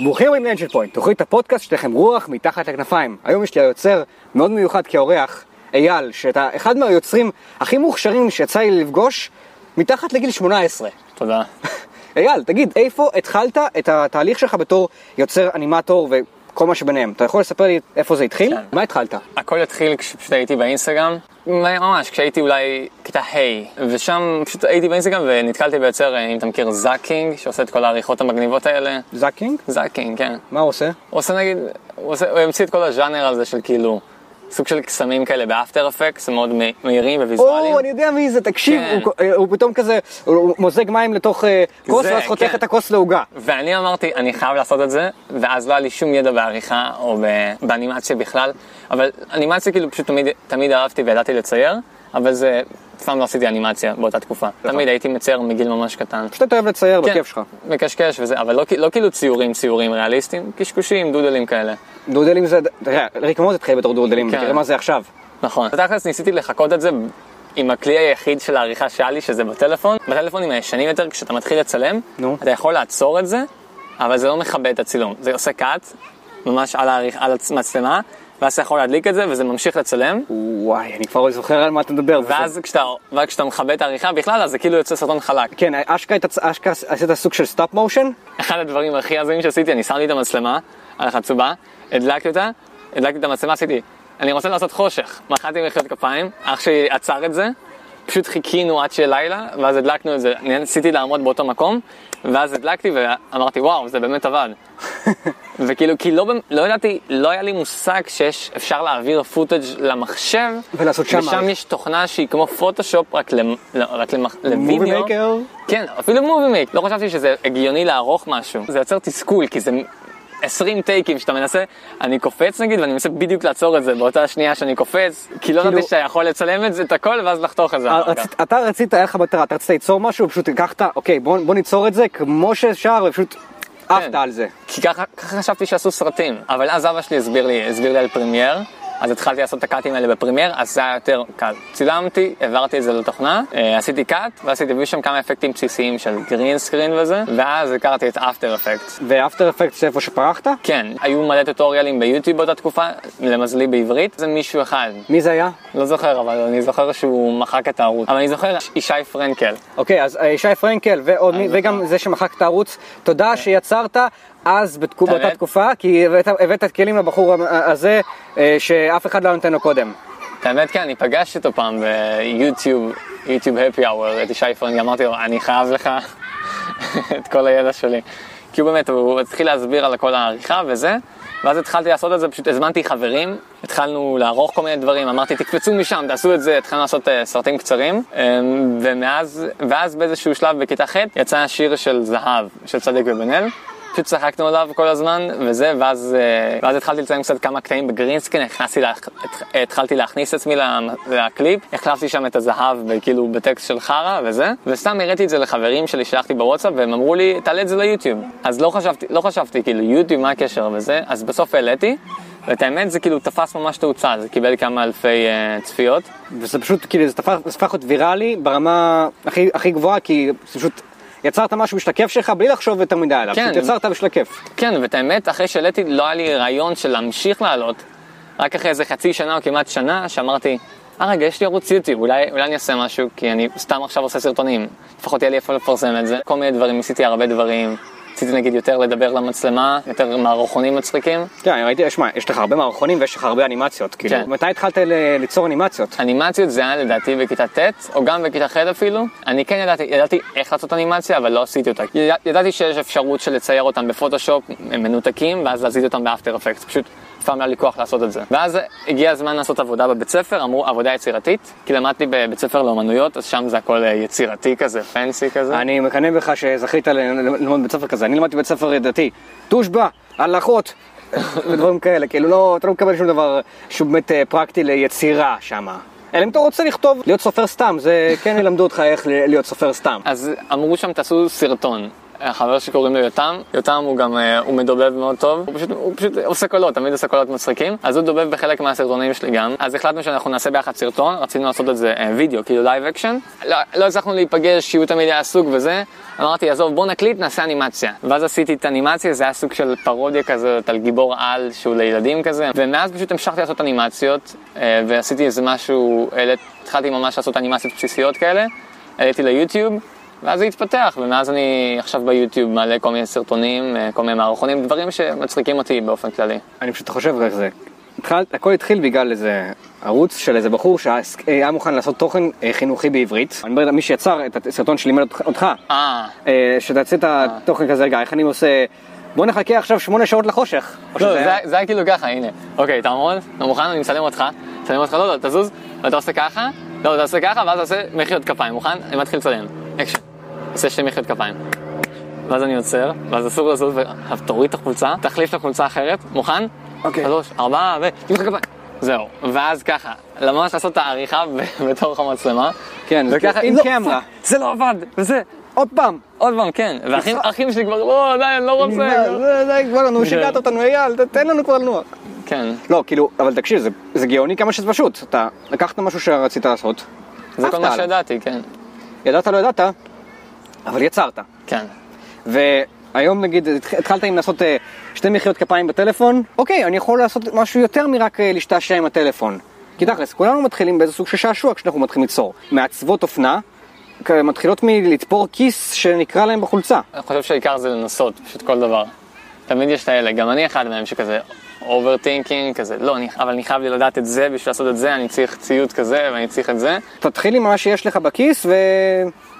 ברוכים הבאים ל Angel Point, תוכנית הפודקאסט שלכם רוח מתחת לכנפיים. היום יש לי היוצר מאוד מיוחד כאורח, אייל, שאתה אחד מהיוצרים הכי מוכשרים שיצא לי לפגוש מתחת לגיל 18. תודה. אייל, תגיד, איפה התחלת את התהליך שלך בתור יוצר אנימטור וכל מה שביניהם? אתה יכול לספר לי איפה זה התחיל? כן. מה התחלת? הכל התחיל כשפשוט הייתי באינסטגרם, ממש, כשהייתי אולי כיתה ה', ושם פשוט הייתי באינסטגרם ונתקלתי ביוצר, אם אתה מכיר Zach King, שעושה את כל העריכות המגניבות האלה. Zach King? Zach King, כן. מה הוא עושה? הוא עושה נגיד, הוא, עושה, הוא המציא את כל הז'אנר הזה של כאילו, סוג של קסמים כאלה באפטר אפקס, מאוד מהירים וויזואליים. או, אני יודע מי זה, תקשיב, כן. הוא, הוא פתאום כזה, הוא מוזג מים לתוך אה, כוס ואז חותך כן. את הכוס לעוגה. ואני אמרתי, אני חייב לעשות את זה, ואז לא היה לי שום ידע בעריכה או באנימציה בכלל, אבל אנימציה כאילו פשוט תמיד, תמיד אהבתי וידעתי לצייר, אבל זה, סתם לא עשיתי אנימציה באותה תקופה. תמיד הייתי מצייר מגיל ממש קטן. פשוט אתה אוהב לצייר כן, בכיף שלך. מקשקש וזה, אבל לא, לא כאילו ציורים ציורים ריאליסטיים, קשקושים, דודלים כאלה. דודלים זה, תראה, ריק מורד התחיל בתור דודלים, כן. תראה מה זה עכשיו. נכון. בתכלס ניסיתי לחקות את זה עם הכלי היחיד של העריכה שהיה לי, שזה בטלפון. בטלפונים הישנים יותר, כשאתה מתחיל לצלם. אתה יכול לעצור את זה, אבל זה לא מכבה את הצילום. זה עושה קאט, ממש על המצלמה, ואז אתה יכול להדליק את זה, וזה ממשיך לצלם. וואי, אני כבר לא זוכר על מה אתה מדבר. ואז כשאתה, מכבה את העריכה בכלל, אז זה כאילו יוצא סרטון חלק. כן, אשכרה עשית סוג של stop motion? אחד הדברים הכי הזויים שעשיתי, אני שמתי את המצלמה על החצובה, הדלקתי אותה, הדלקתי את המצלמה, עשיתי, אני רוצה לעשות חושך. מחאתי מחיאות כפיים, אח שלי עצר את זה, פשוט חיכינו עד שיהיה לילה, ואז הדלקנו את זה. אני ניסיתי לעמוד באותו מקום, ואז הדלקתי ואמרתי, וואו, זה באמת עבד. וכאילו, כי לא, לא ידעתי, לא היה לי מושג שיש, אפשר להעביר footage למחשב, ולעשות שם ושם. יש תוכנה שהיא כמו פוטושופ, רק, למ, לא, רק למח, Movie לוידאו. Maker? כן, אפילו Movie Maker. לא חשבתי שזה הגיוני לערוך משהו. זה יוצר תסכול, כי זה 20 טייקים שאתה מנסה, אני קופץ נגיד, ואני מנסה בדיוק לעצור את זה באותה שנייה שאני קופץ, כי לא כאילו- ידעתי שאתה יכול לצלם את זה, את הכל, ואז לחתוך את זה. רצית- אתה רצית, היה לך מטרה, אתה רצית ליצור משהו, פשוט לקחת, אוקיי, בוא בוא ניצור את זה כמו שאפשר, ופשוט עפת על זה. כי ככה, ככה חשבתי שעשו סרטים, אבל אז אבא שלי הסביר לי, הסביר לי על Premiere, אז התחלתי לעשות את הקאטים האלה ב Premiere, אז זה היה יותר קל. צילמתי, העברתי את זה לתוכנה, אה, עשיתי קאט, ועשיתי שם כמה אפקטים בסיסיים של green screen וזה, ואז הכרתי את After Effect. ו After אפקט זה איפה שפרחת? כן, היו מלא טוטוריאלים ביוטיוב באותה תקופה, למזלי בעברית, זה מישהו אחד. מי זה היה? לא זוכר, אבל אני זוכר שהוא מחק את הערוץ. אבל אני זוכר ישי פרנקל. אוקיי, אז אה, שי פרנקל ועוד מי- וגם זה שמחק את הערוץ, תודה שיצרת אז בתקו- באותה? תקופה, כי הבאת- הבאת את כלים לבחור הזה אה, שאף אחד לא נותן לו קודם. האמת כן, אני פגשתי אותו פעם ביוטיוב, יוטיוב הפי אאוור, את ישי פרנקל, אמרתי לו, אני חייב לך את כל הידע שלי. כי הוא באמת, הוא התחיל להסביר על כל העריכה וזה, ואז התחלתי לעשות את זה, פשוט הזמנתי חברים, התחלנו לערוך כל מיני דברים, אמרתי תקפצו משם, תעשו את זה, התחלנו לעשות אה, סרטים קצרים, אה, ומאז, ואז באיזשהו שלב בכיתה ח' יצא השיר של זהב, של צדיק ובן אל. פשוט צחקנו עליו כל הזמן, וזה, ואז, אה, ואז התחלתי לציין קצת כמה קטעים בגרינסקין, לה, התח- התחלתי להכניס את עצמי לקליפ, החלפתי שם את הזהב, כאילו בטקסט של חרא וזה, וסתם הראיתי את זה לחברים שלי, שלחתי בוואטסאפ, והם אמרו לי, תעלה את זה ליוטיוב. אז לא חשבתי, לא חשבתי, כאילו, יוטיוב, מה הקשר וזה, אז בסוף העליתי, ואת האמת, זה כאילו תפס ממש תאוצה, זה קיבל כמה אלפי אה, צפיות. וזה פשוט, כאילו, זה זה הפך להיות ויראלי ברמה הכי הכי גבוהה, כי זה פשוט יצרת משהו בשביל הכיף שלך בלי לחשוב יותר מדי עליו, כן. יצרת בשביל הכיף. כן, ואת האמת, אחרי שהעליתי, לא היה לי רעיון של להמשיך לעלות. רק אחרי איזה חצי שנה או כמעט שנה, שאמרתי, אה רגע, יש לי ערוץ יוטיוב, אולי, אולי אני אעשה משהו, כי אני סתם עכשיו עושה סרטונים. לפחות יהיה לי איפה לפרסם את זה. כל מיני דברים, ניסיתי הרבה דברים. רציתי נגיד יותר לדבר למצלמה, יותר מערכונים מצחיקים. כן, אני ראיתי, שמע, יש לך הרבה מערכונים ויש לך הרבה אנימציות, כאילו, כן. מתי התחלת ליצור אנימציות? אנימציות זה היה לדעתי בכיתה ט', או גם בכיתה ח' אפילו. אני כן ידעתי, ידעתי איך לעשות אנימציה, אבל לא עשיתי אותה. יד- ידעתי שיש אפשרות של לצייר אותם בפוטושופ, הם מנותקים, ואז להזיז אותם באפטר אפקט. פשוט אף פעם לא היה לי כוח לעשות את זה. ואז הגיע הזמן לעשות עבודה בבית ספר, אמרו עבודה יצירתית, כי למדתי בבית ספר לאומנויות, אז שם זה הכל אה, יצירתי כזה, פנסי כזה. אני מקנא בך שזכית ללמוד בבית ספר כזה, אני למדתי בבית ספר דתי, תושבע, הלכות, ודברים כאלה, כאילו לא, אתה לא מקבל שום דבר שהוא באמת אה, פרקטי ליצירה שמה. אלא אם אתה רוצה לכתוב, להיות סופר סתם, זה כן ילמדו אותך איך להיות סופר סתם. אז אמרו שם תעשו סרטון. חבר שקוראים לו יותם, יותם הוא גם, אה, הוא מדובב מאוד טוב, הוא פשוט, הוא פשוט עושה קולות, תמיד עושה קולות מצחיקים, אז הוא דובב בחלק מהסרטונים שלי גם, אז החלטנו שאנחנו נעשה ביחד סרטון, רצינו לעשות את זה אה, וידאו, כאילו live action, לא, לא הצלחנו להיפגש, שיהיו תמיד היה סוג וזה, אמרתי, עזוב, בוא נקליט, נעשה אנימציה. ואז עשיתי את האנימציה, זה היה סוג של פרודיה כזאת על גיבור על שהוא לילדים כזה, ומאז פשוט המשכתי לעשות אנימציות, אה, ועשיתי איזה משהו, התחלתי ממש לעשות אנימציות בסיסיות כאלה, העליתי ליוטיוב, ואז זה התפתח, ומאז אני עכשיו ביוטיוב מעלה כל מיני סרטונים, אה, כל מיני מערכונים, דברים שמצחיקים אותי באופן כללי. אני פשוט חושב איך זה. התחל, הכל התחיל בגלל איזה ערוץ של איזה בחור שהיה מוכן לעשות תוכן אה, חינוכי בעברית. אני מדבר על מי שיצר את הסרטון שלימד אותך- אה, אה, שתעשה את התוכן כזה, רגע, איך אני עושה... בוא נחכה עכשיו שמונה שעות לחושך. לא, זה היה- היה- זה היה כאילו ככה, הנה. אוקיי, תעמוד, אתה מוכן? אני מצלם אותך. מצלם אותך, לא, לא, תזוז, ואתה עושה ככה, לא, אתה עושה ככה, ואז אתה עושה מחיאות כפיים, מוכן? אני מתחיל לצלם. אקשן. עושה שתי מחיאות כפיים. ואז אני עוצר, ואז אסור לזוז, ותוריד את החולצה, תחליף לחולצה אחרת, מוכן? אוקיי. שלוש, ארבע, ו... מחיאות כפיים. זהו, ואז ככה, ממש לעשות את העריכה בתוך המצלמה. כן, וככה, עם לא, קמרה. זה לא עבד, וזה. עוד פעם. עוד פעם, כן. והאחים האחים שלי כבר, לא, די, אני לא רוצה. זה כבר לנו, שיגעת אותנו, אייל, תן לנו כבר לנוח. כן, לא, כאילו, אבל תקשיב, זה- גאוני כמה שזה פשוט. אתה לקחת משהו שרצית לעשות, זה כל מה. שידעתי, כן. ידעת לא ידעת, אבל יצרת. כן. והיום נגיד התח- התחלת עם לעשות אה, שתי מחיאות כפיים בטלפון, אוקיי, אני יכול לעשות משהו יותר מרק אה, להשתעשע עם הטלפון. כי תכלס, כולנו מתחילים באיזה סוג של שעשוע כשאנחנו מתחילים ליצור. מעצבות אופנה, מתחילות מלתפור כיס שנקרא להם בחולצה. אני חושב שהעיקר זה לנסות, פשוט כל דבר. תמיד יש את האלה, גם אני אחד מהם שכזה overthinking, כזה, לא, אני, אבל אני חייב לדעת את זה, בשביל לעשות את זה אני צריך ציוד כזה ואני צריך את זה. תתחיל עם מה שיש לך בכיס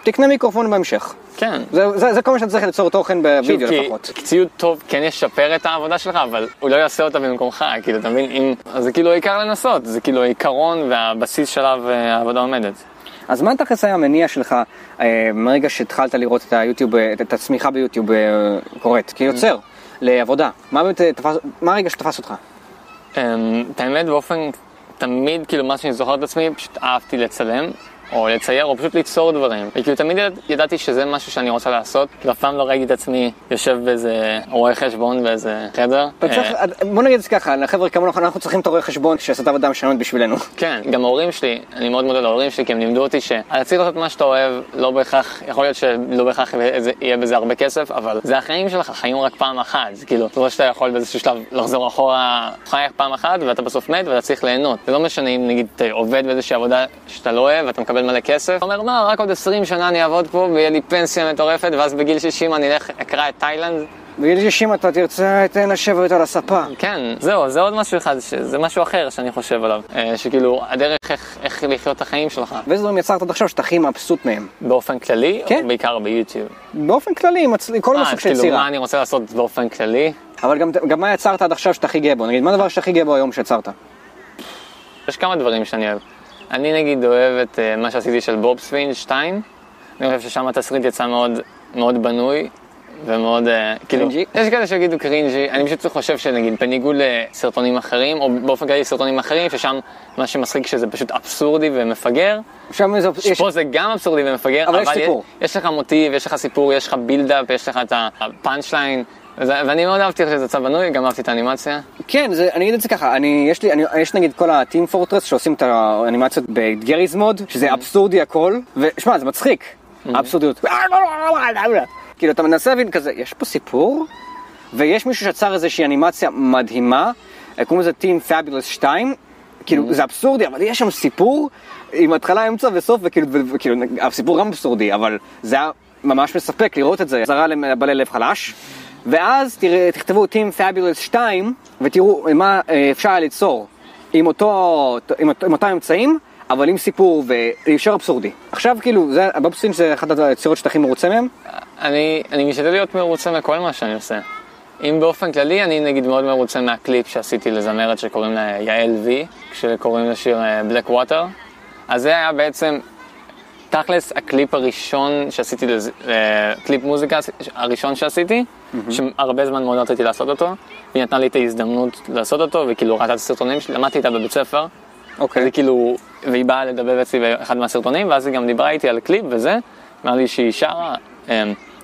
ותקנה מיקרופון בהמשך. כן. זה, זה, זה כל מה שאתה צריך ליצור תוכן שוב, בווידאו כי לפחות. כי ציוד טוב כן ישפר את העבודה שלך, אבל הוא לא יעשה אותה במקומך, כאילו, אתה מבין? אם... אז זה כאילו העיקר לנסות, זה כאילו העיקרון והבסיס שלו אה, העבודה עומדת. אז מה תכלס היה המניע שלך אה, מרגע שהתחלת לראות את היוטיוב, אה, את הצמיחה ביוטיוב אה, קורית, כיוצר, לעבודה? מה באמת אה, תפס, מה הרגע שתפס אותך? אמ, את האמת באופן, תמיד כאילו מה שאני זוכר את עצמי, פשוט אהבתי לצלם. או לצייר, או פשוט ליצור דברים. וכאילו תמיד יד- ידעתי שזה משהו שאני רוצה לעשות, כאילו אף פעם לא ראיתי את עצמי יושב באיזה רואה חשבון באיזה חדר. צריך, אה, בוא נגיד את זה ככה, לחבר'ה כמונו, אנחנו צריכים את הרואה חשבון שיעשה את העבודה המשלמת בשבילנו. כן, גם ההורים שלי, אני מאוד מודה להורים שלי, כי הם לימדו אותי שאתה צריך לעשות מה שאתה אוהב, לא בהכרח, יכול להיות שלא בהכרח יהיה בזה- יהיה בזה הרבה כסף, אבל זה החיים שלך, חיים רק פעם אחת, זה כאילו, זה לא שאתה יכול באיזשהו שלב לחזור אחורה, חי פעם אחת ואתה בסוף מת ואתה צריך ליהנות. זה לא משנה אם נגיד אתה עובד באיזושהי עבודה שאתה לא אוהב ואתה מקבל מלא כסף, אתה אומר מה, רק עוד 20 שנה אני אעבוד פה ויהיה לי פנסיה מטורפת, ואז בגיל 60 אני אלך, אקרא את תאילנד, בגיל 60 אתה תרצה תן לשבת על הספה. כן, זהו, זה עוד משהו אחד, זה משהו אחר שאני חושב עליו. אה, שכאילו, הדרך איך, איך לחיות את החיים שלך. ואיזה דברים יצרת עד עכשיו שאתה הכי מבסוט מהם? באופן כללי, כן. או בעיקר ביוטיוב? באופן כללי, מצ- כל אה, מסוג אז של כאילו, יצירה. מה אני רוצה לעשות באופן כללי? אבל גם, גם מה יצרת עד עכשיו שאתה הכי גאה בו? נגיד, מה הדבר שאתה הכי גאה בו היום שיצרת? יש כמה דברים שאני אוהב. אני נגיד אוהב את אה, מה שעשיתי של בובספוג 2. אני חושב ששם התסריט יצא מאוד, מאוד בנוי. ומאוד, אה, כאילו? יש כאלה שיגידו cringy, אני פשוט חושב שנגיד, בניגוד לסרטונים אחרים, או באופן כללי סרטונים אחרים, ששם מה שמצחיק שזה פשוט אבסורדי ומפגר, שם זה, יש, פה זה גם אבסורדי ומפגר, אבל יש סיפור. יש לך מוטיב, יש לך סיפור, יש לך build-up, יש לך את הפאנצ' ליין, ואני מאוד אהבתי איך שזה יצא בנוי, גם אהבתי את האנימציה. כן, זה, אני אגיד את זה ככה, אני, יש לי, אני, יש נגיד כל ה Team Fortress שעושים את האנימציות ב Garry's Mod, שזה אבסורדי הכל, ושמע, זה מצחיק, האבסורדיות. כאילו, אתה מנסה להבין כזה, יש פה סיפור, ויש מישהו שיצר איזושהי אנימציה מדהימה, קוראים לזה טים פאבולוס 2, כאילו, זה אבסורדי, אבל יש שם סיפור עם התחלה, אמצע וסוף, וכאילו, ו- וכאילו, הסיפור גם אבסורדי, אבל זה היה ממש מספק לראות את זה, עזרה לבעלי לב חלש. ואז תראה, תכתבו Team Fabulous 2 ותראו מה אה, אפשר ליצור עם, אותו, עם, אותו- עם אותם אמצעים, אבל עם סיפור וישר אבסורדי. עכשיו כאילו, זה, הבובספוג זה אחת היצירות שאתה הכי מרוצה מהם? אני, אני משתדל להיות מרוצה מכל מה שאני עושה. אם באופן כללי, אני נגיד מאוד מרוצה מהקליפ שעשיתי לזמרת שקוראים לה יעל וי, כשקוראים לשיר Black Water. אז זה היה בעצם, תכלס, הקליפ הראשון שעשיתי. אה, קליפ מוזיקה הראשון שעשיתי, שהרבה זמן מאוד רציתי לעשות אותו, והיא נתנה לי את ההזדמנות לעשות אותו, וכאילו ראתה את הסרטונים שלי, למדתי איתה בבית ספר, אוקיי. זה כאילו, והיא באה לדבר אצלי באחד מהסרטונים, ואז היא גם דיברה איתי על קליפ וזה, אמרה לי שהיא שרה, אמ,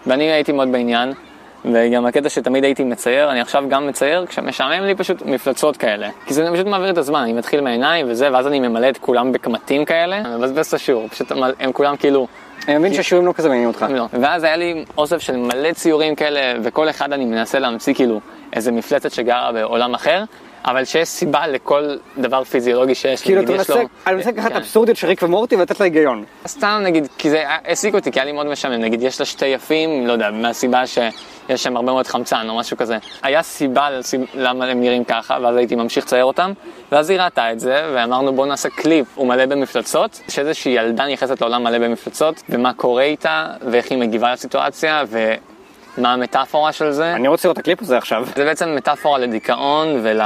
ואני הייתי מאוד בעניין, וגם הקטע שתמיד הייתי מצייר, אני עכשיו גם מצייר, כשמשעמם לי פשוט מפלצות כאלה. כי זה פשוט מעביר את הזמן, אני מתחיל מהעיניים וזה, ואז אני ממלא את כולם בקמטים כאלה, מבזבז את השיעור, פשוט הם כולם כאילו... אני מבין שהשיעורים לא כזה מעניינים אותך. לא. ואז היה לי אוסף של מלא ציורים כאלה, וכל אחד אני מנסה להמציא כאילו איזה מפלצת שגרה בעולם אחר, אבל שיש סיבה לכל דבר פיזיולוגי שיש. כאילו אתה מנסה, אני מנסה לקחת כן. אבסורדיות של ריק ומורטי ולתת לה היגיון. סתם נגיד, כי זה העסיק אותי, כי היה לי מאוד משעמם, נגיד יש לה שתי יפים, לא יודע, מהסיבה שיש שם הרבה מאוד חמצן או משהו כזה. היה סיבה למה הם נראים ככה, ואז הייתי ממשיך לצייר אותם, ואז היא ראתה את זה, ואמרנו בוא נעשה קליפ, הוא מלא במפלצות, שאיזושהי ילדה נכנסת לעולם מלא במפלצות, ומה קורה איתה, ואיך היא מגיבה לסיטואציה, ומה המטאפורה של זה. אני רוצה לראות את הקליפ הזה עכשיו. זה בעצם מטאפורה לדיכאון ול...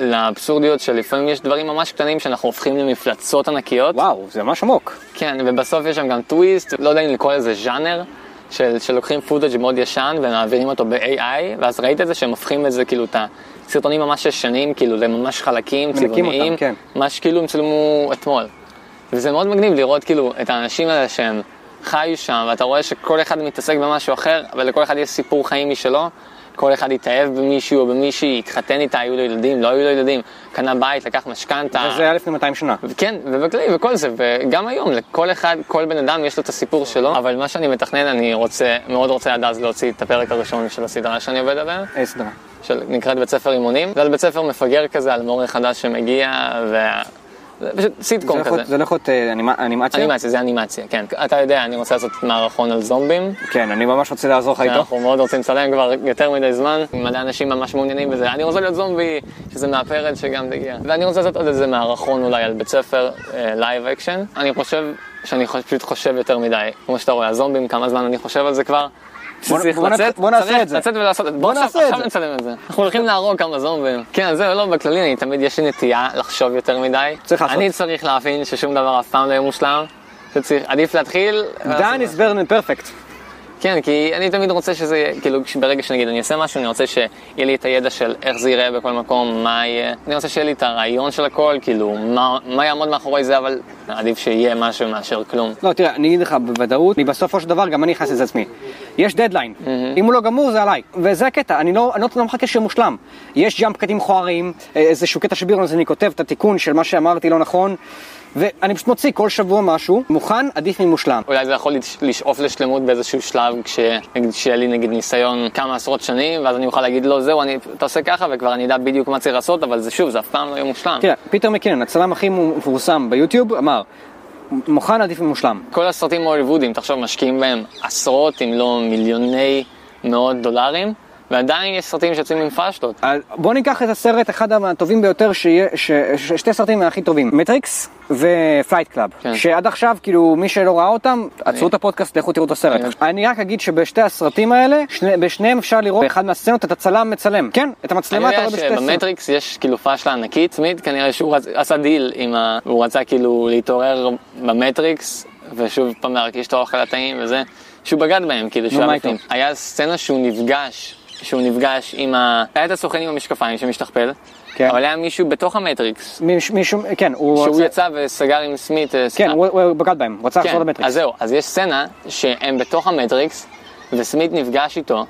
לאבסורדיות שלפעמים יש דברים ממש קטנים שאנחנו הופכים למפלצות ענקיות. וואו, זה ממש עמוק. כן, ובסוף יש שם גם טוויסט, לא יודע אם לקרוא לזה ז'אנר, של, שלוקחים footage מאוד ישן ומעבירים אותו ב-AI, ואז ראית את זה שהם הופכים את זה, כאילו, את הסרטונים ממש ישנים, כאילו, לממש חלקים, צבעוניים, כן. ממש כאילו הם צילמו אתמול. וזה מאוד מגניב לראות, כאילו, את האנשים האלה שהם חיו שם, ואתה רואה שכל אחד מתעסק במשהו אחר, אבל לכל אחד יש סיפור חיים משלו. כל אחד התאהב במישהו או במישהי, התחתן איתה, היו לו ילדים, לא היו לו ילדים, קנה בית, לקח משכנתה. וזה היה לפני 200 שנה. כן, ובכללי, וכל זה, וגם היום, לכל אחד, כל בן אדם יש לו את הסיפור שלו, אבל מה שאני מתכנן, אני רוצה, מאוד רוצה עד אז להוציא את הפרק הראשון של הסדרה שאני עובד עליה, איזה סדרה. שנקראת בית ספר אימונים, זה על בית ספר מפגר כזה, על מורה חדש שמגיע, ו... זה פשוט סיטקום כזה. זה לא יכול להיות אה, אנימ- אנימציה? אנימציה, זה אנימציה, כן. אתה יודע, אני רוצה לעשות מערכון על זומבים. כן, אני ממש רוצה לעזור לך איתו. אנחנו מאוד רוצים לצלם כבר יותר מדי זמן, מלא אנשים ממש מעוניינים בזה. אני רוצה להיות זומבי, שזה מהפרד שגם תגיע. ואני רוצה לעשות עוד איזה מערכון אולי על בית ספר, live action. אני חושב שאני פשוט חושב יותר מדי. כמו שאתה רואה, הזומבים, כמה זמן אני חושב על זה כבר. נעשה- לצאת, בוא נעשה צריך את זה. לצאת ולעשות. בוא עכשיו- נעשה את עכשיו זה. נצלם את זה. אנחנו הולכים להרוג כמה זומבים. כן, זהו, לא, בכללי, אני תמיד, יש לי נטייה לחשוב יותר מדי. צריך לעשות. אני צריך להבין ששום דבר אף פעם לא יהיה מושלם. שצריך, עדיף להתחיל. דן is better than perfect. כן, כי אני תמיד רוצה שזה, יהיה, כאילו, ברגע שנגיד אני אעשה משהו, אני רוצה שיהיה לי את הידע של איך זה ייראה בכל מקום, מה יהיה. אני רוצה שיהיה לי את הרעיון של הכל, כאילו, מה, מה יעמוד מאחורי זה, אבל עדיף שיהיה משהו מאשר כלום. לא, תראה, אני אגיד לך בוודאות, אני בסופו של דבר, גם אני נכנס לזה עצמי. יש דדליין. אם הוא לא גמור, זה עליי. וזה הקטע, אני לא, אני לא, לא מחכה שיהיה מושלם. יש ג'אמפ קטעים מכוערים, אה, איזשהו קטע של בירון, אז אני כותב את התיקון של מה שאמרתי לא נכון, ואני פשוט מוציא כל שבוע משהו, מוכן, עדיף ממושלם. אולי זה יכול לש- לשאוף לשלמות באיזשהו שלב, כשנגיד שיהיה לי נגיד ניסיון כמה עשרות שנים, ואז אני אוכל להגיד לא, זהו, אני, אתה עושה ככה, וכבר אני אדע בדיוק מה צריך לעשות, אבל זה שוב, זה אף פעם לא יהיה מושלם. תראה, פיטר מקינן, הצלם הכי מפורסם ביוטיוב, אמר, מוכן עדיף ממושלם. כל הסרטים ההוליוודיים, תחשוב, משקיעים בהם עשרות אם לא מיליוני מאות דולרים, ועדיין יש סרטים שיוצאים עם פאשלות. אז בוא ניקח את הסרט, אחד הטובים ביותר, שיהיה, ש, ש, שתי סרטים הכי טובים, מטריקס ו Fight Club. כן. שעד עכשיו, כאילו, מי שלא ראה אותם, עצרו את הפודקאסט, לכו תראו את הסרט. אני- אני רק אגיד שבשתי הסרטים האלה, שני, בשניהם אפשר לראות באחד מהסצנות את הצלם מצלם. כן, את המצלמה אתה רואה בשתי סצנות. שבמטריקס יש כאילו פאשלה ענקית, תמיד כנראה שהוא רצ... עשה דיל עם ה... הוא רצה כאילו להתעורר במטריקס, ושוב פעם להרגיש את האוכל הטעים וזה, שהוא בגד בהם, כאילו שהוא היה? בפנים. היה סצנה שהוא נפגש, שהוא נפגש עם ה... היה את הסוכן עם המשקפיים שמשתכפל, כן. אבל היה מישהו בתוך המטריקס, מיש- מישהו, כן, הוא שהוא רצה- יצא וסגר עם סמית, אה, כן. הוא הוא בגד בהם, הוא רצה לחזור כן, למטריקס. אז זהו, אז יש סצנה שהם בתוך המטריקס, וסמית נפגש איתו,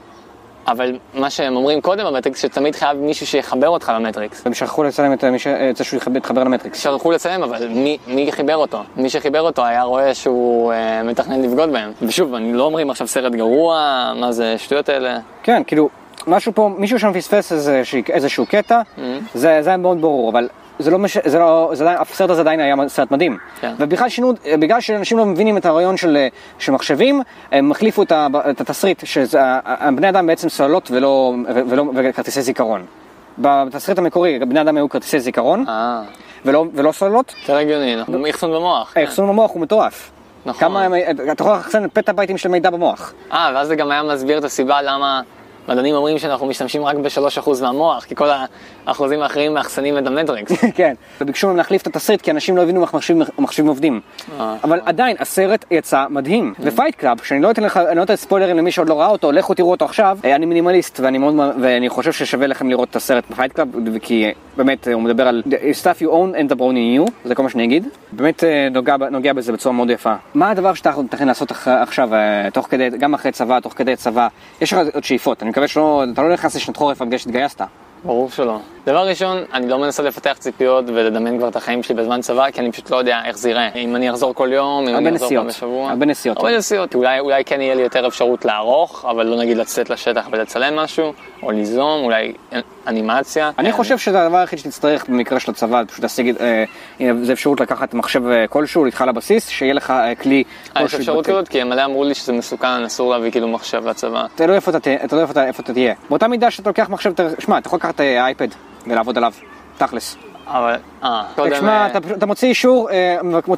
אבל מה שהם אומרים קודם במטריקס, שתמיד חייב מישהו שיחבר אותך למטריקס. הם שכחו לצלם את מי ש- את זה שהוא יתחבר- למטריקס. שלחו לצלם, אבל מי, מי חיבר אותו? מי שחיבר אותו היה רואה שהוא אה, מתכנן לבגוד בהם. ושוב, אני לא אומרים עכשיו סרט גרוע, מה זה, שטויות האלה. כן, כאילו, משהו פה, מישהו שם פספס איזה, איזשהו קטע, Mm-hmm. זה, זה היה מאוד ברור, אבל זה לא, מש... זה לא, זה עדיין, הסרט הזה עדיין היה סרט מדהים. כן. ובכלל שינו, בגלל שאנשים לא מבינים את הרעיון של, של מחשבים, הם החליפו את, ה, את התסריט, שהבני אדם בעצם סוללות ולא, ולא, וכרטיסי זיכרון. בתסריט המקורי, בני אדם היו כרטיסי זיכרון, אה, ולא, ולא סוללות, יותר הגיוני, נכון? אחסון במוח. כן. האחסון במוח הוא מטורף. נכון. כמה, אתה יכול לאחסן פטאבייטים של מידע במוח. אה, ואז זה גם היה מסביר את הסיבה למה מדענים אומרים שאנחנו משתמשים רק ב-3% מהמוח, כי כל האחוזים האחרים מאחסנים את המטריקס. כן, וביקשו מהם להחליף את התסריט כי אנשים לא הבינו איך מחשבים- עובדים. אה. אבל עדיין, הסרט יצא מדהים. ו Fight Club, שאני לא אתן לך, אני לא אתן ספוילרים למי שעוד לא ראה אותו, לכו תראו אותו עכשיו. אה, אני מינימליסט ואני מאוד, ואני חושב ששווה לכם לראות את הסרט ב Fight Club, כי באמת הוא מדבר על The stuff you own and the brown you, זה כל מה שאני אגיד. באמת אה, נוגע, נוגע בזה בצורה מאוד יפה. מה הדבר שאתה מתכנן לעשות עכשיו, אה, תוך כדי, גם אחרי צבא, תוך כדי צבא? יש לך עוד שאיפות, אני מקווה שלא, אתה לא נכנס לשנת חורף בגלל שהתגייסת. ברור שלא. דבר ראשון, אני לא מנסה לפתח ציפיות ולדמיין כבר את החיים שלי בזמן צבא, כי אני פשוט לא יודע איך זה ייראה. אם אני אחזור כל יום, אם אני אחזור פעם. בשבוע. הרבה נסיעות. הרבה נסיעות. אולי, אולי כן יהיה לי יותר אפשרות לערוך, אבל לא נגיד לצאת לשטח ולצלם משהו, או ליזום, אולי אנימציה. אני אה, חושב שזה הדבר היחיד שתצטרך במקרה של הצבא, פשוט להשיג, אה, הנה, זה אפשרות לקחת מחשב אה, כלשהו איתך לבסיס, שיהיה לך אה, כלי אה, יש אפשרות. כזאת? כי הם מלא אמרו לי שזה מסוכן, אסור להביא כאילו מחשב לצבא. אתה איפה אתה- תהיה. באותה מידה שאתה לוקח מחשב, שמע, אתה יכול לקחת אה, אייפד ולעבוד עליו, תכלס. אבל, אה, קודם... תשמע, אה, אתה אתה מוציא אישור, אה,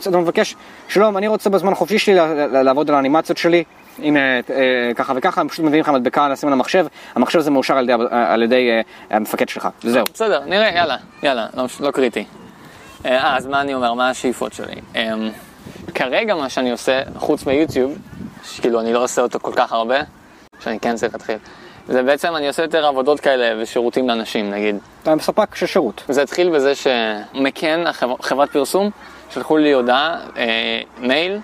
אתה מבקש, שלום, אני רוצה בזמן החופשי שלי ל- ל- לעבוד על האנימציות שלי. הנה, אה, ככה וככה, הם פשוט מביאים לך מדבקה לשים על המחשב, המחשב הזה מאושר על ידי, על ידי המפקד שלך, וזהו. בסדר, נראה, יאללה, יאללה, לא, לא קריטי. אה, אז מה אני אומר, מה השאיפות שלי? אה, כרגע מה שאני עושה, חוץ מיוטיוב, שכאילו אני לא עושה אותו כל כך הרבה, שאני כן צריך להתחיל, זה בעצם אני עושה יותר עבודות כאלה ושירותים לאנשים, נגיד. אתה ספק של שירות. זה התחיל בזה שמקן, חברת פרסום, שלחו לי הודעה, אה, מייל,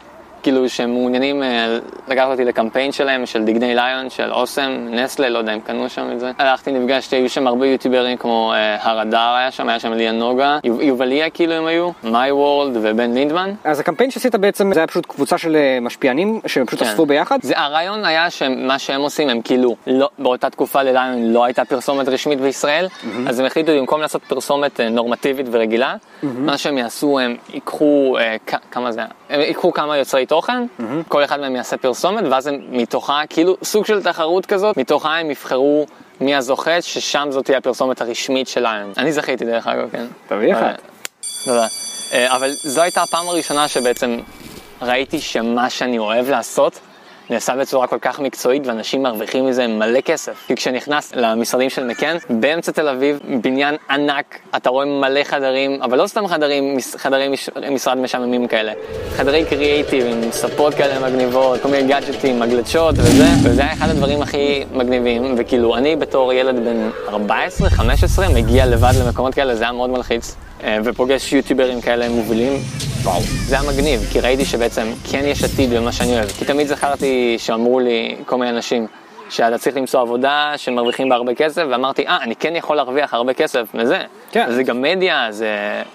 כאילו שהם מעוניינים אה, לקחת אותי לקמפיין שלהם, של דגני ליון, של אוסם, נסלה, לא יודע אם קנו שם את זה. הלכתי, נפגשתי, היו שם הרבה יוטיוברים כמו אה, הר אדר היה שם, היה שם ליאן נוגה, יוב- יובליה כאילו הם היו, מיי וורלד ובן לינדמן. אז הקמפיין שעשית בעצם, זה היה פשוט קבוצה של אה, משפיענים, שהם פשוט כן. אספו ביחד? זה, הרעיון היה שמה שהם עושים הם כאילו, לא, באותה תקופה לליון לא הייתה פרסומת רשמית בישראל, אז הם החליטו במקום לעשות פרסומת אה, נורמטיבית ורגילה, מה שהם יעשו הם ייקחו, אה, כ- כמה זה, היה? הם ייקחו כמה יוצרי תוכן, כל אחד מהם יעשה פרסומת, ואז הם מתוכה, כאילו סוג של תחרות כזאת, מתוכה הם יבחרו מי הזוכה, ששם זאת תהיה הפרסומת הרשמית של ליון. אני זכיתי דרך אגב, כן. תביא אחד. אה, תודה. אה, אבל זו הייתה הפעם הראשונה שבעצם ראיתי שמה שאני אוהב לעשות נעשה בצורה כל כך מקצועית ואנשים מרוויחים מזה מלא כסף. כי כשנכנס למשרדים של מקן, באמצע תל אביב, בניין ענק, אתה רואה מלא חדרים, אבל לא סתם חדרים, חדרי מש, משרד משעממים כאלה. חדרי קריאייטיב עם ספות כאלה מגניבות, כל מיני גאדג'טים, מגלשות וזה, וזה היה אחד הדברים הכי מגניבים, וכאילו אני בתור ילד בן 14-15 מגיע לבד למקומות כאלה, זה היה מאוד מלחיץ. אה, ופוגש יוטיוברים כאלה מובילים, וואו, זה היה מגניב, כי ראיתי שבעצם כן יש עתיד במה שאני אוהב. כי תמיד זכרתי שאמרו לי כל מיני אנשים, שאתה צריך למצוא עבודה שמרוויחים בה הרבה כסף, ואמרתי, אה, אני כן יכול להרוויח הרבה כסף מזה. כן. זה גם מדיה, זה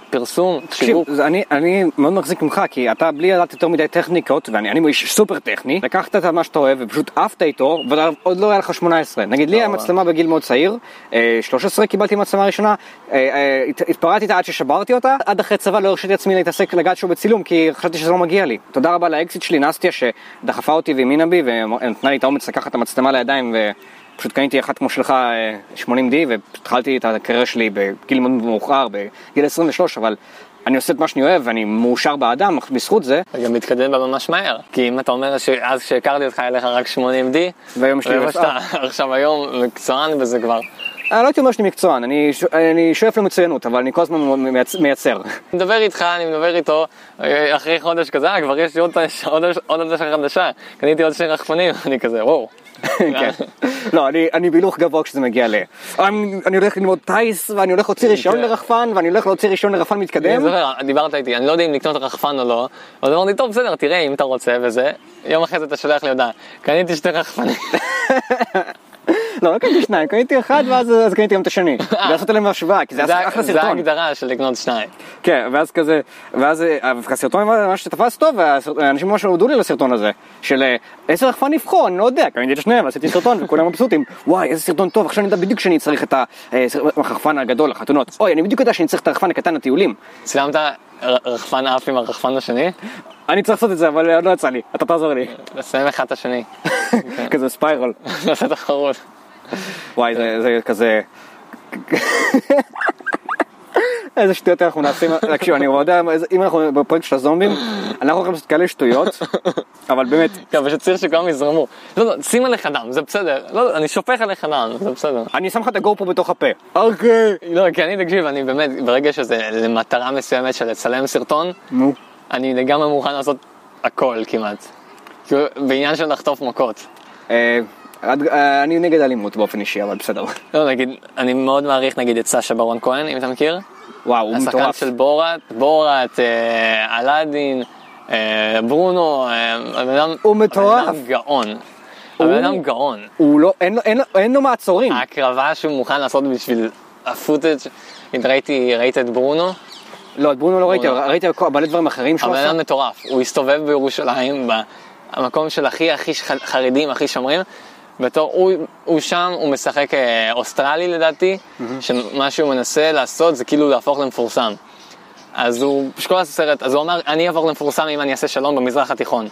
פרסום, תקשיב, שיווק. זה- אני, אני מאוד מחזיק ממך, כי אתה בלי לדעת יותר מדי טכניקות, ואני אני איש סופר טכני, לקחת את מה שאתה אוהב ופשוט עפת איתו, ועוד לא היה לך 18. נגיד לי היה לא. מצלמה בגיל מאוד צעיר, אה, 13 קיבלתי מצלמה ראשונה, אה, אה, הת- התפרעתי איתה עד ששברתי אותה, עד אחרי צבא לא הרשיתי לעצמי להתעסק לגעת שוב בצילום, כי חשבתי שזה לא מגיע לי. תודה רבה לאקזיט שלי, נסטיה, שדחפה אותי והאמינה בי, ונתנה לי את האומץ לקחת את המצלמה לידיים, ופשוט קניתי אחת כמו שלך, אה, 80D, והתחלתי את הקריירה שלי בגיל מאוד מאוחר, בגיל 23, אבל אני עושה את מה שאני אוהב, ואני מאושר באדם, בזכות זה, וגם מתקדם בה ממש מהר. כי אם אתה אומר שאז כשהכרתי אותך היה לך רק 80D, והיום יש לי... עכשיו היום מקצוען בזה כבר. אני לא הייתי אומר שאני מקצוען, אני, ש... אני שואף למצוינות, אבל אני כל הזמן מייצ... מייצר. אני מדבר איתך, אני מדבר איתו, אה, אחרי חודש כזה, אה, כבר יש לי עוד עדשה חדשה, קניתי עוד שני רחפנים, אני כזה, וואו. כן. לא, אני, אני בהילוך גבוה כשזה מגיע ל... אני, אני הולך ללמוד טיס, ואני הולך להוציא רישיון כן. לרחפן, ואני הולך להוציא רישיון לרחפן אני מתקדם. זוכר, דיברת איתי, אני לא יודע אם לקנות רחפן או לא, אז אמרתי, טוב, בסדר, תראה אם אתה רוצה וזה. יום אחרי זה אתה שולח לי הודעה, קניתי שתי רחפנים. לא, לא קניתי שניים, קניתי אחד, ואז אז קניתי גם את השני. לעשות עליהם השוואה, כי זה זה היה אחלה זה סרטון. ההגדרה של לקנות שניים. כן, ואז כזה, ואז אה, הסרטון ממש תפס טוב, והאנשים ממש הודו לי לסרטון הזה, של אה, איזה רחפן לבחור, אני לא יודע, קניתי את שניהם, עשיתי סרטון וכולם מבסוטים, וואי איזה סרטון טוב, עכשיו אני יודע בדיוק שאני צריך את הרחפן הגדול לחתונות, אוי אני בדיוק יודע שאני צריך את הרחפן הקטן לטיולים, צילמת ר- רחפן אף עם הרחפן השני? אני צריך לעשות את זה אבל עוד לא יצא לי, אתה תעזור לי, נסיים אחד את השני. כזה ספיירל, נעשה תחרות. וואי זה זה כזה, איזה שטויות אנחנו נעשים, תקשיב, אני יודע, אם אנחנו בפרויקט של הזומבים, אנחנו יכולים לעשות כאלה שטויות, אבל באמת, כן, פשוט צריך שכולם יזרמו. לא, לא, שים עליך דם, זה בסדר. לא, אני שופך עליך דם, זה בסדר. אני שם לך את הגור פה בתוך הפה. אוקיי. לא, כי אני, תקשיב, אני באמת, ברגע שזה למטרה מסוימת של לצלם סרטון. אני לגמרי מוכן לעשות הכל כמעט. בעניין של לחטוף מכות. אה, אני נגד אלימות באופן אישי, אבל בסדר. לא, נגיד, אני מאוד מעריך נגיד את סשה ברון כהן, אם אתה מכיר. וואו, הוא השחקן מטורף. של בורת, בורת, אה, אלאדין, אה, ברונו, אה, הבן אדם... הוא מטורף. הבן אדם גאון. הבן אדם גאון. הוא לא, אין לו- אין לו- אין לו מעצורים. ההקרבה שהוא מוכן לעשות בשביל הפוטאג' אם ראיתי, ראית את ברונו? לא, את ברונו לא ראיתי. אבל ראיתי מלא דברים אחרים שהוא הבן עשה. אדם מטורף, הוא הסתובב בירושלים, במקום של הכי הכי חרדים, הכי שומרים, בתור, הוא, הוא שם, הוא משחק אה, אוסטרלי לדעתי, שמה שהוא מנסה לעשות זה כאילו להפוך למפורסם. אז הוא, כל הסרט, אז הוא אמר, אני אהפוך למפורסם אם אני אעשה שלום במזרח התיכון.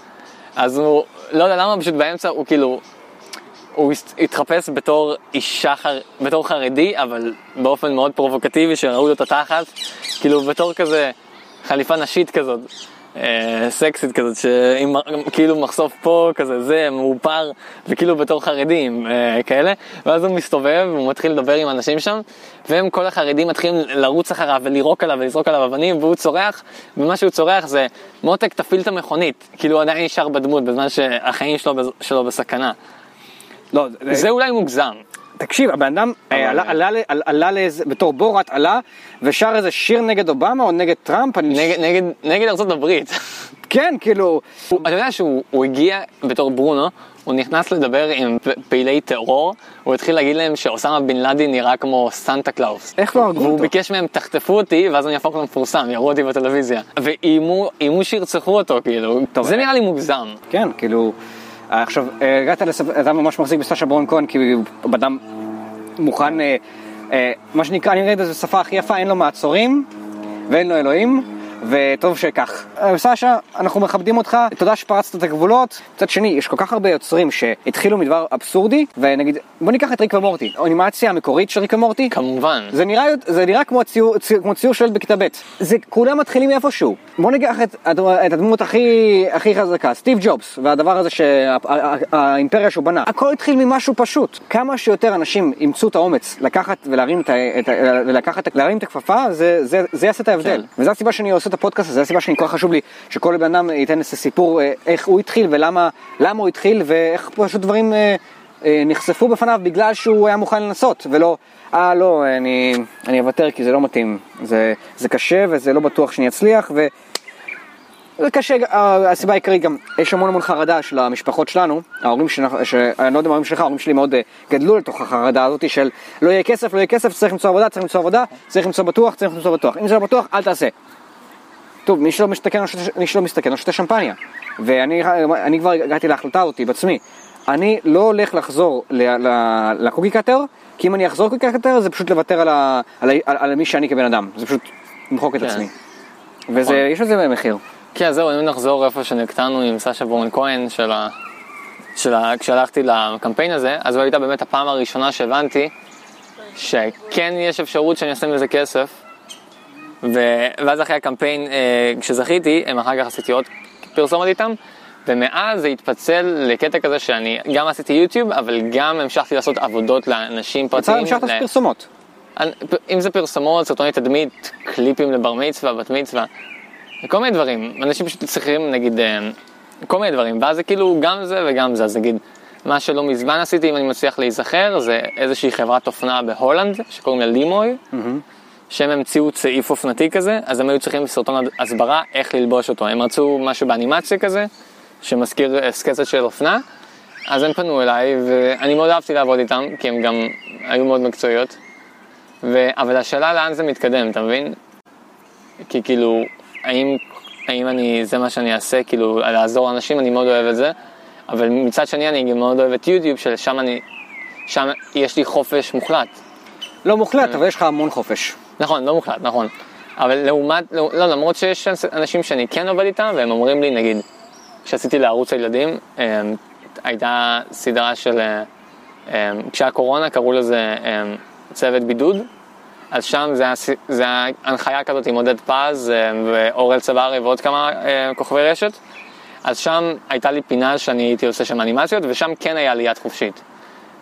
אז הוא, לא יודע למה, פשוט באמצע הוא כאילו, הוא התחפש בתור אישה, חר... בתור חרדי, אבל באופן מאוד פרובוקטיבי, שראו לו את התחת, כאילו בתור כזה חליפה נשית כזאת, סקסית כזאת, שעם כאילו מחשוף פה, כזה זה, מאופר, וכאילו בתור חרדים אה, כאלה, ואז הוא מסתובב, הוא מתחיל לדבר עם אנשים שם, והם כל החרדים מתחילים לרוץ אחריו ולירוק עליו ולזרוק עליו אבנים, והוא צורח, ומה שהוא צורח זה, מותק תפעיל את המכונית, כאילו הוא עדיין נשאר בדמות בזמן שהחיים שלו, שלו בסכנה. לא, זה אולי מוגזם. תקשיב, הבן אדם אה, עלה- לאיזה, בתור בורת עלה ושר איזה שיר נגד אובמה או נגד טראמפ. נגד, ארצות הברית. כן, כאילו, אתה יודע שהוא הוא הגיע בתור ברונו, הוא נכנס לדבר עם פעילי טרור, הוא התחיל להגיד להם שאוסמה בן לאדן נראה כמו סנטה קלאוס. איך לא הרגו והוא אותו? ביקש מהם, תחטפו אותי, ואז אני אהפוך למפורסם, יראו אותי בטלוויזיה. ואיימו איימו שירצחו אותו, כאילו. זה אה, נראה לי מוגזם. כן, כאילו, עכשיו, אה, הגעת אתה ממש מחזיק בסשה ברון כהן, כי הוא אדם מוכן, אה, אה, מה שנקרא, אני אגיד את זה בשפה הכי יפה, אין לו מעצורים ואין לו אלוהים. וטוב שכך. אה, סשה, אנחנו מכבדים אותך, תודה שפרצת את הגבולות. מצד שני, יש כל כך הרבה יוצרים שהתחילו מדבר אבסורדי, ונגיד, בוא ניקח את ריק ומורטי, האנימציה המקורית של ריק ומורטי, כמובן. זה נראה, זה נראה כמו, ציור, ציור, כמו ציור של בכיתה ב'. זה כולם מתחילים מאיפשהו. בוא ניקח את, את הדמות הכי, הכי חזקה, סטיב ג'ובס, והדבר הזה שהאימפריה שהוא בנה. הכל התחיל ממשהו פשוט. כמה שיותר אנשים ימצאו את האומץ לקחת ולהרים את, את, ולקחת, להרים את הכפפה, זה, זה, זה יעשה את ההבדל. כן. וזו הסיבה שאני עושה את הפודקאסט הזה, זו הסיבה שאני כל כך חשוב לי שכל בן אדם ייתן איזה סיפור אה, איך הוא התחיל ולמה למה הוא התחיל ואיך פשוט דברים אה, אה, נחשפו בפניו בגלל שהוא היה מוכן לנסות ולא, אה לא, אני, אני אוותר כי זה לא מתאים, זה, זה קשה וזה לא בטוח שאני אצליח ו... זה קשה, אה, הסיבה העיקרית גם, יש המון המון חרדה של המשפחות שלנו, ההורים שלנו, ש- אני לא יודע מה ההורים שלך, ההורים שלי מאוד אה, גדלו לתוך החרדה הזאת של לא יהיה כסף, לא יהיה כסף, צריך למצוא עבודה, צריך למצוא עבודה, צריך למצוא בטוח, צריך למצוא בטוח, אם זה לא בטוח, אל תעשה. טוב, מי שלא מסתכן, שותה- מי שלא מסתכן, לא שותה שמפניה. ואני אני כבר הגעתי להחלטה אותי בעצמי. אני לא הולך לחזור לקוקי קאטר, כי אם אני אחזור לקוקי קאטר זה פשוט לוותר על, ה- על, על, על מי שאני כבן אדם. זה פשוט למחוק את כן. עצמי. וזה, נכון. לזה מחיר. כן, זהו, אם נחזור איפה שנקטענו עם סשה ברון כהן, של ה... של ה... כשהלכתי לקמפיין הזה, אז זו הייתה באמת הפעם הראשונה שהבנתי שכן יש אפשרות שאני אעשה מזה כסף. ו... ואז אחרי הקמפיין, אה, כשזכיתי, הם אחר כך עשיתי עוד פרסומת איתם, ומאז זה התפצל לקטע כזה שאני גם עשיתי יוטיוב, אבל גם המשכתי לעשות עבודות לאנשים פרטיים. המשכת לעשות פרסומות. אם זה פרסומות, סרטוני תדמית, קליפים לבר מצווה, בת מצווה, כל מיני דברים. אנשים פשוט צריכים, נגיד, אה, כל מיני דברים, ואז זה כאילו גם זה וגם זה. אז נגיד, מה שלא מזמן עשיתי, אם אני מצליח להיזכר, זה איזושהי חברת אופנה בהולנד, שקוראים לה לימוי, שהם המציאו צעיף אופנתי כזה, אז הם היו צריכים סרטון הסברה איך ללבוש אותו. הם רצו משהו באנימציה כזה, שמזכיר אה, סקצת של אופנה, אז הם פנו אליי, ואני מאוד אהבתי לעבוד איתם, כי הם גם היו מאוד מקצועיות. ו... אבל השאלה לאן זה מתקדם, אתה מבין? כי כאילו, האם, האם אני, זה מה שאני אעשה, כאילו, לעזור לאנשים, אני מאוד אוהב את זה, אבל מצד שני אני גם מאוד אוהב את יוטיוב, ששם אני, שם יש לי חופש מוחלט. לא מוחלט, אבל יש לך המון חופש. נכון, לא מוחלט, נכון. אבל לעומת, לא, למרות שיש אנשים שאני כן עובד איתם, והם אומרים לי, נגיד, כשעשיתי לערוץ הילדים, אמ, הייתה סדרה של, אמ, כשהיה קורונה קראו לזה אמ, צוות בידוד, אז שם זה היה, הנחיה כזאת עם עודד פז ואורל צברי ועוד כמה כוכבי רשת. אז שם הייתה לי פינה שאני הייתי עושה שם אנימציות, ושם כן היה לי יד חופשית.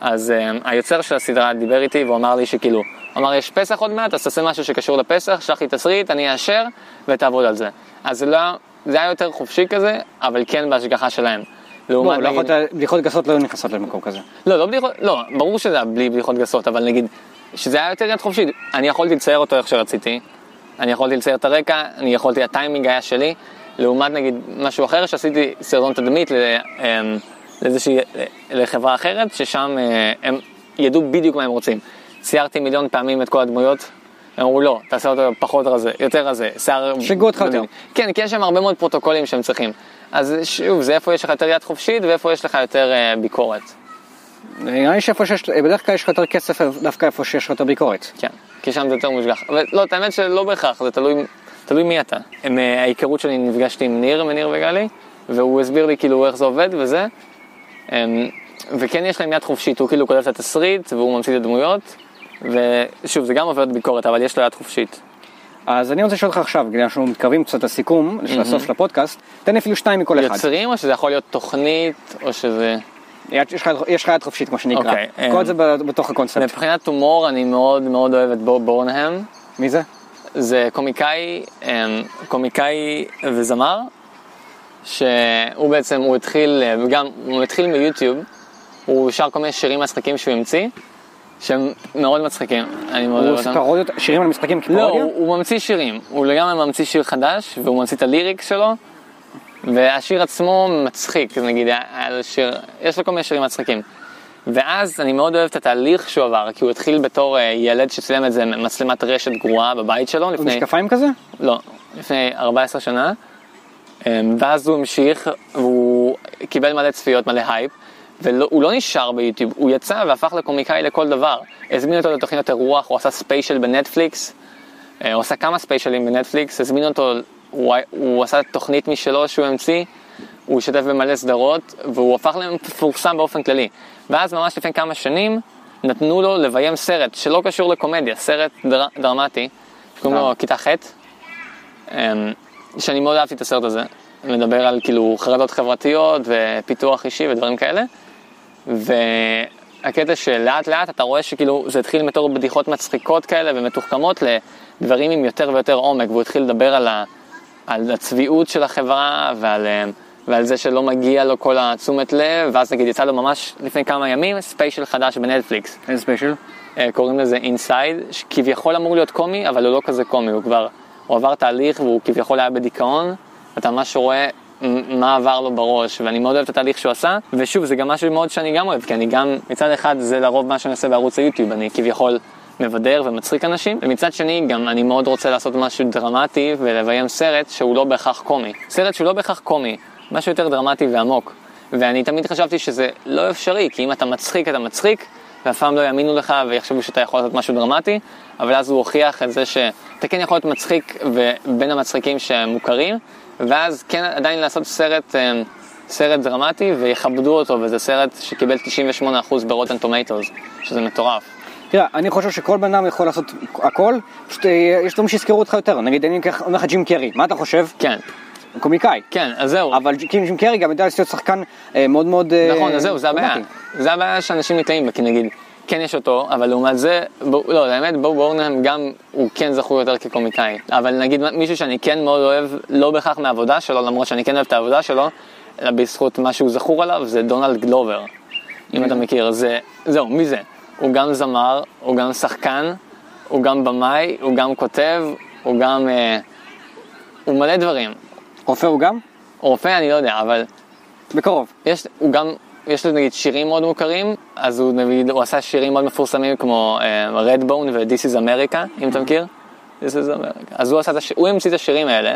אז היוצר של הסדרה דיבר איתי והוא אמר לי שכאילו, אמר יש פסח עוד מעט, אז תעשה משהו שקשור לפסח, שלח לי תסריט, אני אאשר ותעבוד על זה. אז זה, לא, זה היה יותר חופשי כזה, אבל כן בהשגחה שלהם. לא, לעומת לא נגיד- בדיחות גסות לא נכנסות למקום כזה. לא, לא בדיחות, לא, ברור שזה היה בלי בדיחות גסות, אבל נגיד, שזה היה יותר יד חופשית, אני יכולתי לצייר אותו איך שרציתי, אני יכולתי לצייר את הרקע, אני יכולתי, הטיימינג היה שלי, לעומת נגיד משהו אחר שעשיתי סרטון תדמית אמ, לאיזושהי, לחברה אחרת, ששם אה, הם ידעו בדיוק מה הם רוצים. ציירתי מיליון פעמים את כל הדמויות, הם אמרו לא, תעשה אותו פחות רזה, יותר רזה, שיער... שיגעו אותך יותר. כן, כי יש שם הרבה מאוד פרוטוקולים שהם צריכים. אז שוב, זה איפה יש לך יותר יד חופשית ואיפה יש לך יותר אה, ביקורת. נראה לי שאיפה שיש, בדרך כלל יש לך יותר כסף דווקא איפה שיש לך יותר ביקורת. כן, כי שם זה יותר מושגח. אבל לא, האמת שלא בהכרח, זה תלוי, תלוי מי אתה. הם, אה, ההיכרות שלי, נפגשתי עם ניר וניר וגלי, והוא הסביר לי כאילו איך זה עובד וזה. אמ, וכן יש להם יד חופשית, הוא כאילו כותב את התסריט והוא ממציא את הדמויות. ושוב, זה גם עובד ביקורת, אבל יש לו יד חופשית. אז אני רוצה לשאול אותך עכשיו, בגלל שאנחנו מתקרבים קצת לסיכום, של הסוף של הפודקאסט, תן אפילו שתיים מכל אחד. יוצרים או שזה יכול להיות תוכנית, או שזה... יש לך- יד חופשית כמו שנקרא. אוקיי, כל אמ, זה בתוך הקונספט. מבחינת הומור אני מאוד מאוד אוהב את בוב בורנהם. מי זה? זה קומיקאי, אמ, קומיקאי וזמר, שהוא בעצם, הוא התחיל, אה, גם, הוא התחיל מיוטיוב, הוא שר כל מיני שירים מצחיקים שהוא המציא, שהם מאוד מצחיקים, אני מאוד הוא אוהב אותם. פרודיות, שירים על משחקים לא, כפרודיה? הוא, הוא ממציא שירים, הוא לגמרי ממציא שיר חדש, והוא ממציא את הליריקס שלו, והשיר עצמו מצחיק, נגיד, לו שיר, יש לו כל מיני שירים מצחיקים. ואז אני מאוד אוהב את התהליך שהוא עבר, כי הוא התחיל בתור אה, ילד שצילם את זה מצלמת רשת גרועה בבית שלו, הוא לפני... משקפיים כזה? לא, לפני 14 שנה. אמ, ואז הוא המשיך, והוא קיבל מלא צפיות, מלא הייפ, והוא לא נשאר ביוטיוב, הוא יצא והפך לקומיקאי לכל דבר. הזמין אותו לתוכניות אירוח, הוא עשה ספיישל בנטפליקס, אה, הוא עשה כמה ספיישלים בנטפליקס, הזמין אותו, הוא, הוא עשה תוכנית משלו שהוא המציא, הוא השתתף במלא סדרות, והוא הפך למפורסם באופן כללי. ואז ממש לפני כמה שנים, נתנו לו לביים סרט שלא קשור לקומדיה, סרט דר, דרמטי, שקוראים לו אה. כיתה ח', אמ, שאני מאוד אהבתי את הסרט הזה, מדבר על כאילו חרדות חברתיות ופיתוח אישי ודברים כאלה. והקטע שלאט לאט אתה רואה שכאילו זה התחיל בתור בדיחות מצחיקות כאלה ומתוחכמות לדברים עם יותר ויותר עומק, והוא התחיל לדבר על, ה, על הצביעות של החברה ועל, אמ, ועל זה שלא מגיע לו כל התשומת לב, ואז נגיד יצא לו ממש לפני כמה ימים ספיישל חדש בנטפליקס. איזה ספיישל? אה, קוראים לזה Inside, שכביכול אמור להיות קומי, אבל הוא לא כזה קומי, הוא כבר, הוא עבר תהליך והוא כביכול היה בדיכאון, אתה ממש רואה מה עבר לו בראש, ואני מאוד אוהב את התהליך שהוא עשה, ושוב, זה גם משהו מאוד שאני גם אוהב, כי אני גם, מצד אחד זה לרוב מה שאני עושה בערוץ היוטיוב, אני כביכול מבדר ומצחיק אנשים, ומצד שני גם אני מאוד רוצה לעשות משהו דרמטי ולביים סרט שהוא לא בהכרח קומי. סרט שהוא לא בהכרח קומי, משהו יותר דרמטי ועמוק. ואני תמיד חשבתי שזה לא אפשרי, כי אם אתה מצחיק, אתה מצחיק, ואף פעם לא יאמינו לך ויחשבו שאתה יכול לעשות משהו דרמטי, אבל אז הוא הוכיח את זה שאתה כן יכול להיות מצחיק ובין המצחיקים שמוכרים, ואז כן עדיין לעשות סרט, אה, סרט דרמטי ויכבדו אותו, וזה סרט שקיבל 98% ברוטן טומטוס, שזה מטורף. תראה, אני חושב שכל בן אדם יכול לעשות הכל, פשוט אה, יש דברים שיזכרו אותך יותר. נגיד, אני אומר לך ג'ים קרי, מה אתה חושב? כן, קומיקאי. כן, אז זהו. אבל ג'ים ג'ים קרי גם יודע להיות שחקן אה, מאוד מאוד... נכון, אז זהו, זה הבעיה. זה הבעיה שאנשים נתקעים בה, כי נגיד, כן יש אותו, אבל לעומת זה, בוא, לא, האמת, בואו בורנהם גם, הוא כן זכור יותר כקומיקאי. אבל נגיד מישהו שאני כן מאוד אוהב, לא בהכרח מהעבודה שלו, למרות שאני כן אוהב את העבודה שלו, אלא בזכות מה שהוא זכור עליו, זה דונלד גלובר. אם אתה מכיר, זה, זהו, מי זה? הוא גם זמר, הוא גם שחקן, הוא גם במאי, הוא גם כותב, הוא גם... אה, הוא מלא דברים. רופא הוא גם? רופא אני לא יודע, אבל בקרוב. יש, הוא גם, יש לו נגיד שירים מאוד מוכרים, אז הוא נגיד, הוא עשה שירים מאוד מפורסמים כמו uh, Redbone ו-This is America, אם אתה מכיר? This is America. אז הוא עשה את הש... הוא המציא את השירים האלה.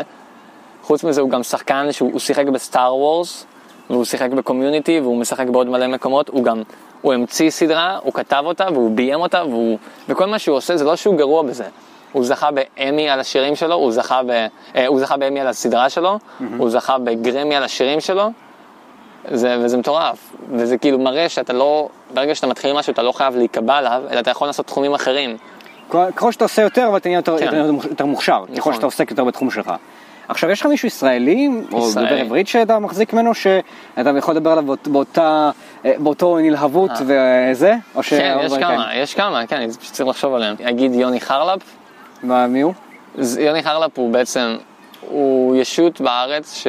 חוץ מזה הוא גם שחקן שהוא הוא שיחק בסטאר וורס, והוא שיחק בקומיוניטי, והוא משחק בעוד מלא מקומות, הוא גם, הוא המציא סדרה, הוא כתב אותה, והוא ביים אותה, והוא, וכל מה שהוא עושה זה לא שהוא גרוע בזה. הוא זכה באמי על השירים שלו, הוא זכה, ב, אה, הוא זכה באמי על הסדרה שלו, הוא זכה בגרמי על השירים שלו, זה, וזה מטורף, וזה כאילו מראה שאתה לא, ברגע שאתה מתחיל משהו אתה לא חייב להיקבע עליו, אלא אתה יכול לעשות תחומים אחרים. ככל שאתה עושה יותר, אבל אתה נהיה יותר, כן. יותר, יותר מוכשר, ככל נכון. שאתה עוסק יותר בתחום שלך. עכשיו, יש לך מישהו ישראלי, או ישראלי. דובר עברית שאתה מחזיק ממנו, שאתה יכול לדבר עליו באות- באותה, אה, באותו נלהבות וזה? או ש... כן, יש כמה, כאלה? יש כמה, כן, אני פשוט צריך לחשוב עליהם. אגיד יוני חרלפ, מה, מי הוא? יוני חרלפ הוא בעצם, הוא ישות בארץ ש...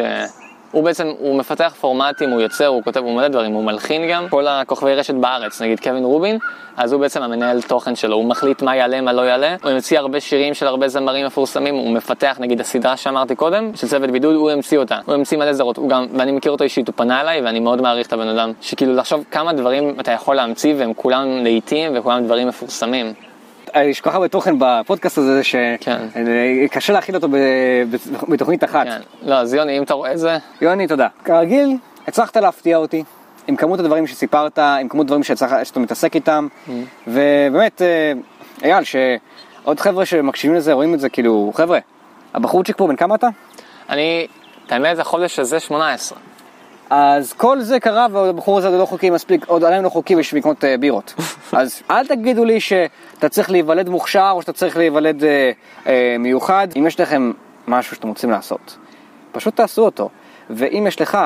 הוא בעצם, הוא מפתח פורמטים, הוא יוצר, הוא כותב, הוא מלא דברים, הוא מלחין גם. כל הכוכבי רשת בארץ, נגיד קווין רובין, אז הוא בעצם המנהל תוכן שלו, הוא מחליט מה יעלה, מה לא יעלה. הוא המציא הרבה שירים של הרבה זמרים מפורסמים, הוא מפתח, נגיד הסדרה שאמרתי קודם, של צוות בידוד, הוא המציא אותה. הוא המציא מלא זרות, הוא גם, ואני מכיר אותו אישית, הוא פנה אליי, ואני מאוד מעריך את הבן אדם, שכאילו לחשוב כמה דברים אתה יכול להמציא, והם כולם לעיתים, וכולם דברים מפורסמים. יש כל כך הרבה תוכן בפודקאסט הזה, כן. שקשה להכיל אותו בתוכנית אחת. כן. לא, אז יוני, אם אתה רואה את זה, יוני, תודה. כרגיל, הצלחת להפתיע אותי עם כמות הדברים שסיפרת, עם כמות הדברים שהצלח- שאתה מתעסק איתם, ובאמת, אה, אייל, שעוד חבר'ה שמקשיבים לזה, רואים את זה, כאילו, חבר'ה, הבחורצ'יק פה, בן כמה אתה? אני, את האמת, החודש הזה 18. אז כל זה קרה והבחור הזה לא חוקי מספיק, עוד עדיין לא חוקי בשביל לקנות אה, בירות. אז אל תגידו לי שאתה צריך להיוולד מוכשר או שאתה צריך להיוולד אה, אה, מיוחד. אם יש לכם משהו שאתם רוצים לעשות, פשוט תעשו אותו. ואם יש לך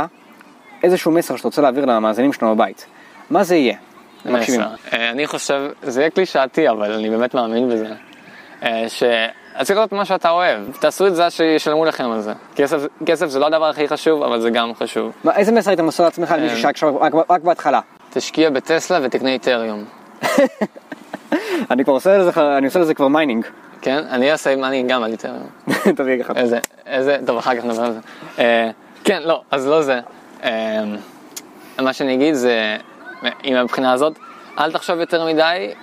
איזשהו מסר שאתה רוצה להעביר למאזינים שלנו בבית, מה זה יהיה? מקשיבים. מסר. אה, אני חושב, זה יהיה קלישאתי, אבל אני באמת מאמין בזה. אה, ש... אז צריך להיות מה שאתה אוהב, תעשו את זה שישלמו לכם על זה. כסף, כסף זה לא הדבר הכי חשוב, אבל זה גם חשוב. מה, איזה מסר היית מוסר לעצמך אה, למישהו שעכשיו רק, רק בהתחלה? תשקיע בטסלה ותקנה איתריום. אני כבר עושה לזה, אני עושה לזה כבר mining. כן? אני אעשה אני גם על Ethereum. תביא ככה. איזה, איזה, טוב, אחר כך נדבר על זה. אה, כן, לא, אז לא זה. אה, מה שאני אגיד זה, עם הבחינה הזאת, אל תחשוב יותר מדי,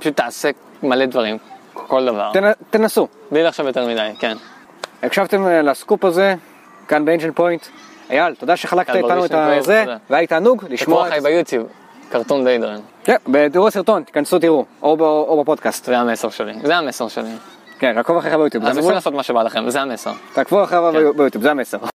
פשוט תעשה מלא דברים, כל דבר. תנ, תנסו. בלי לחשוב יותר מדי, כן. הקשבתם אה, לסקופ הזה, כאן באנג'ל פוינט. אייל, תודה שחלקת איתנו את תודה. והיה תענוג לשמוע את... ביוטיוב, קרטון דיידרן. כן, תראו הסרטון, תיכנסו תראו, או בפודקאסט. זה המסר שלי, זה המסר שלי. כן, עקוב אחריך ביוטיוב, זה עזבו המסר. לעשות מה שבא לכם, זה המסר. תעקבו אחריו כן. ביוטיוב, זה המסר.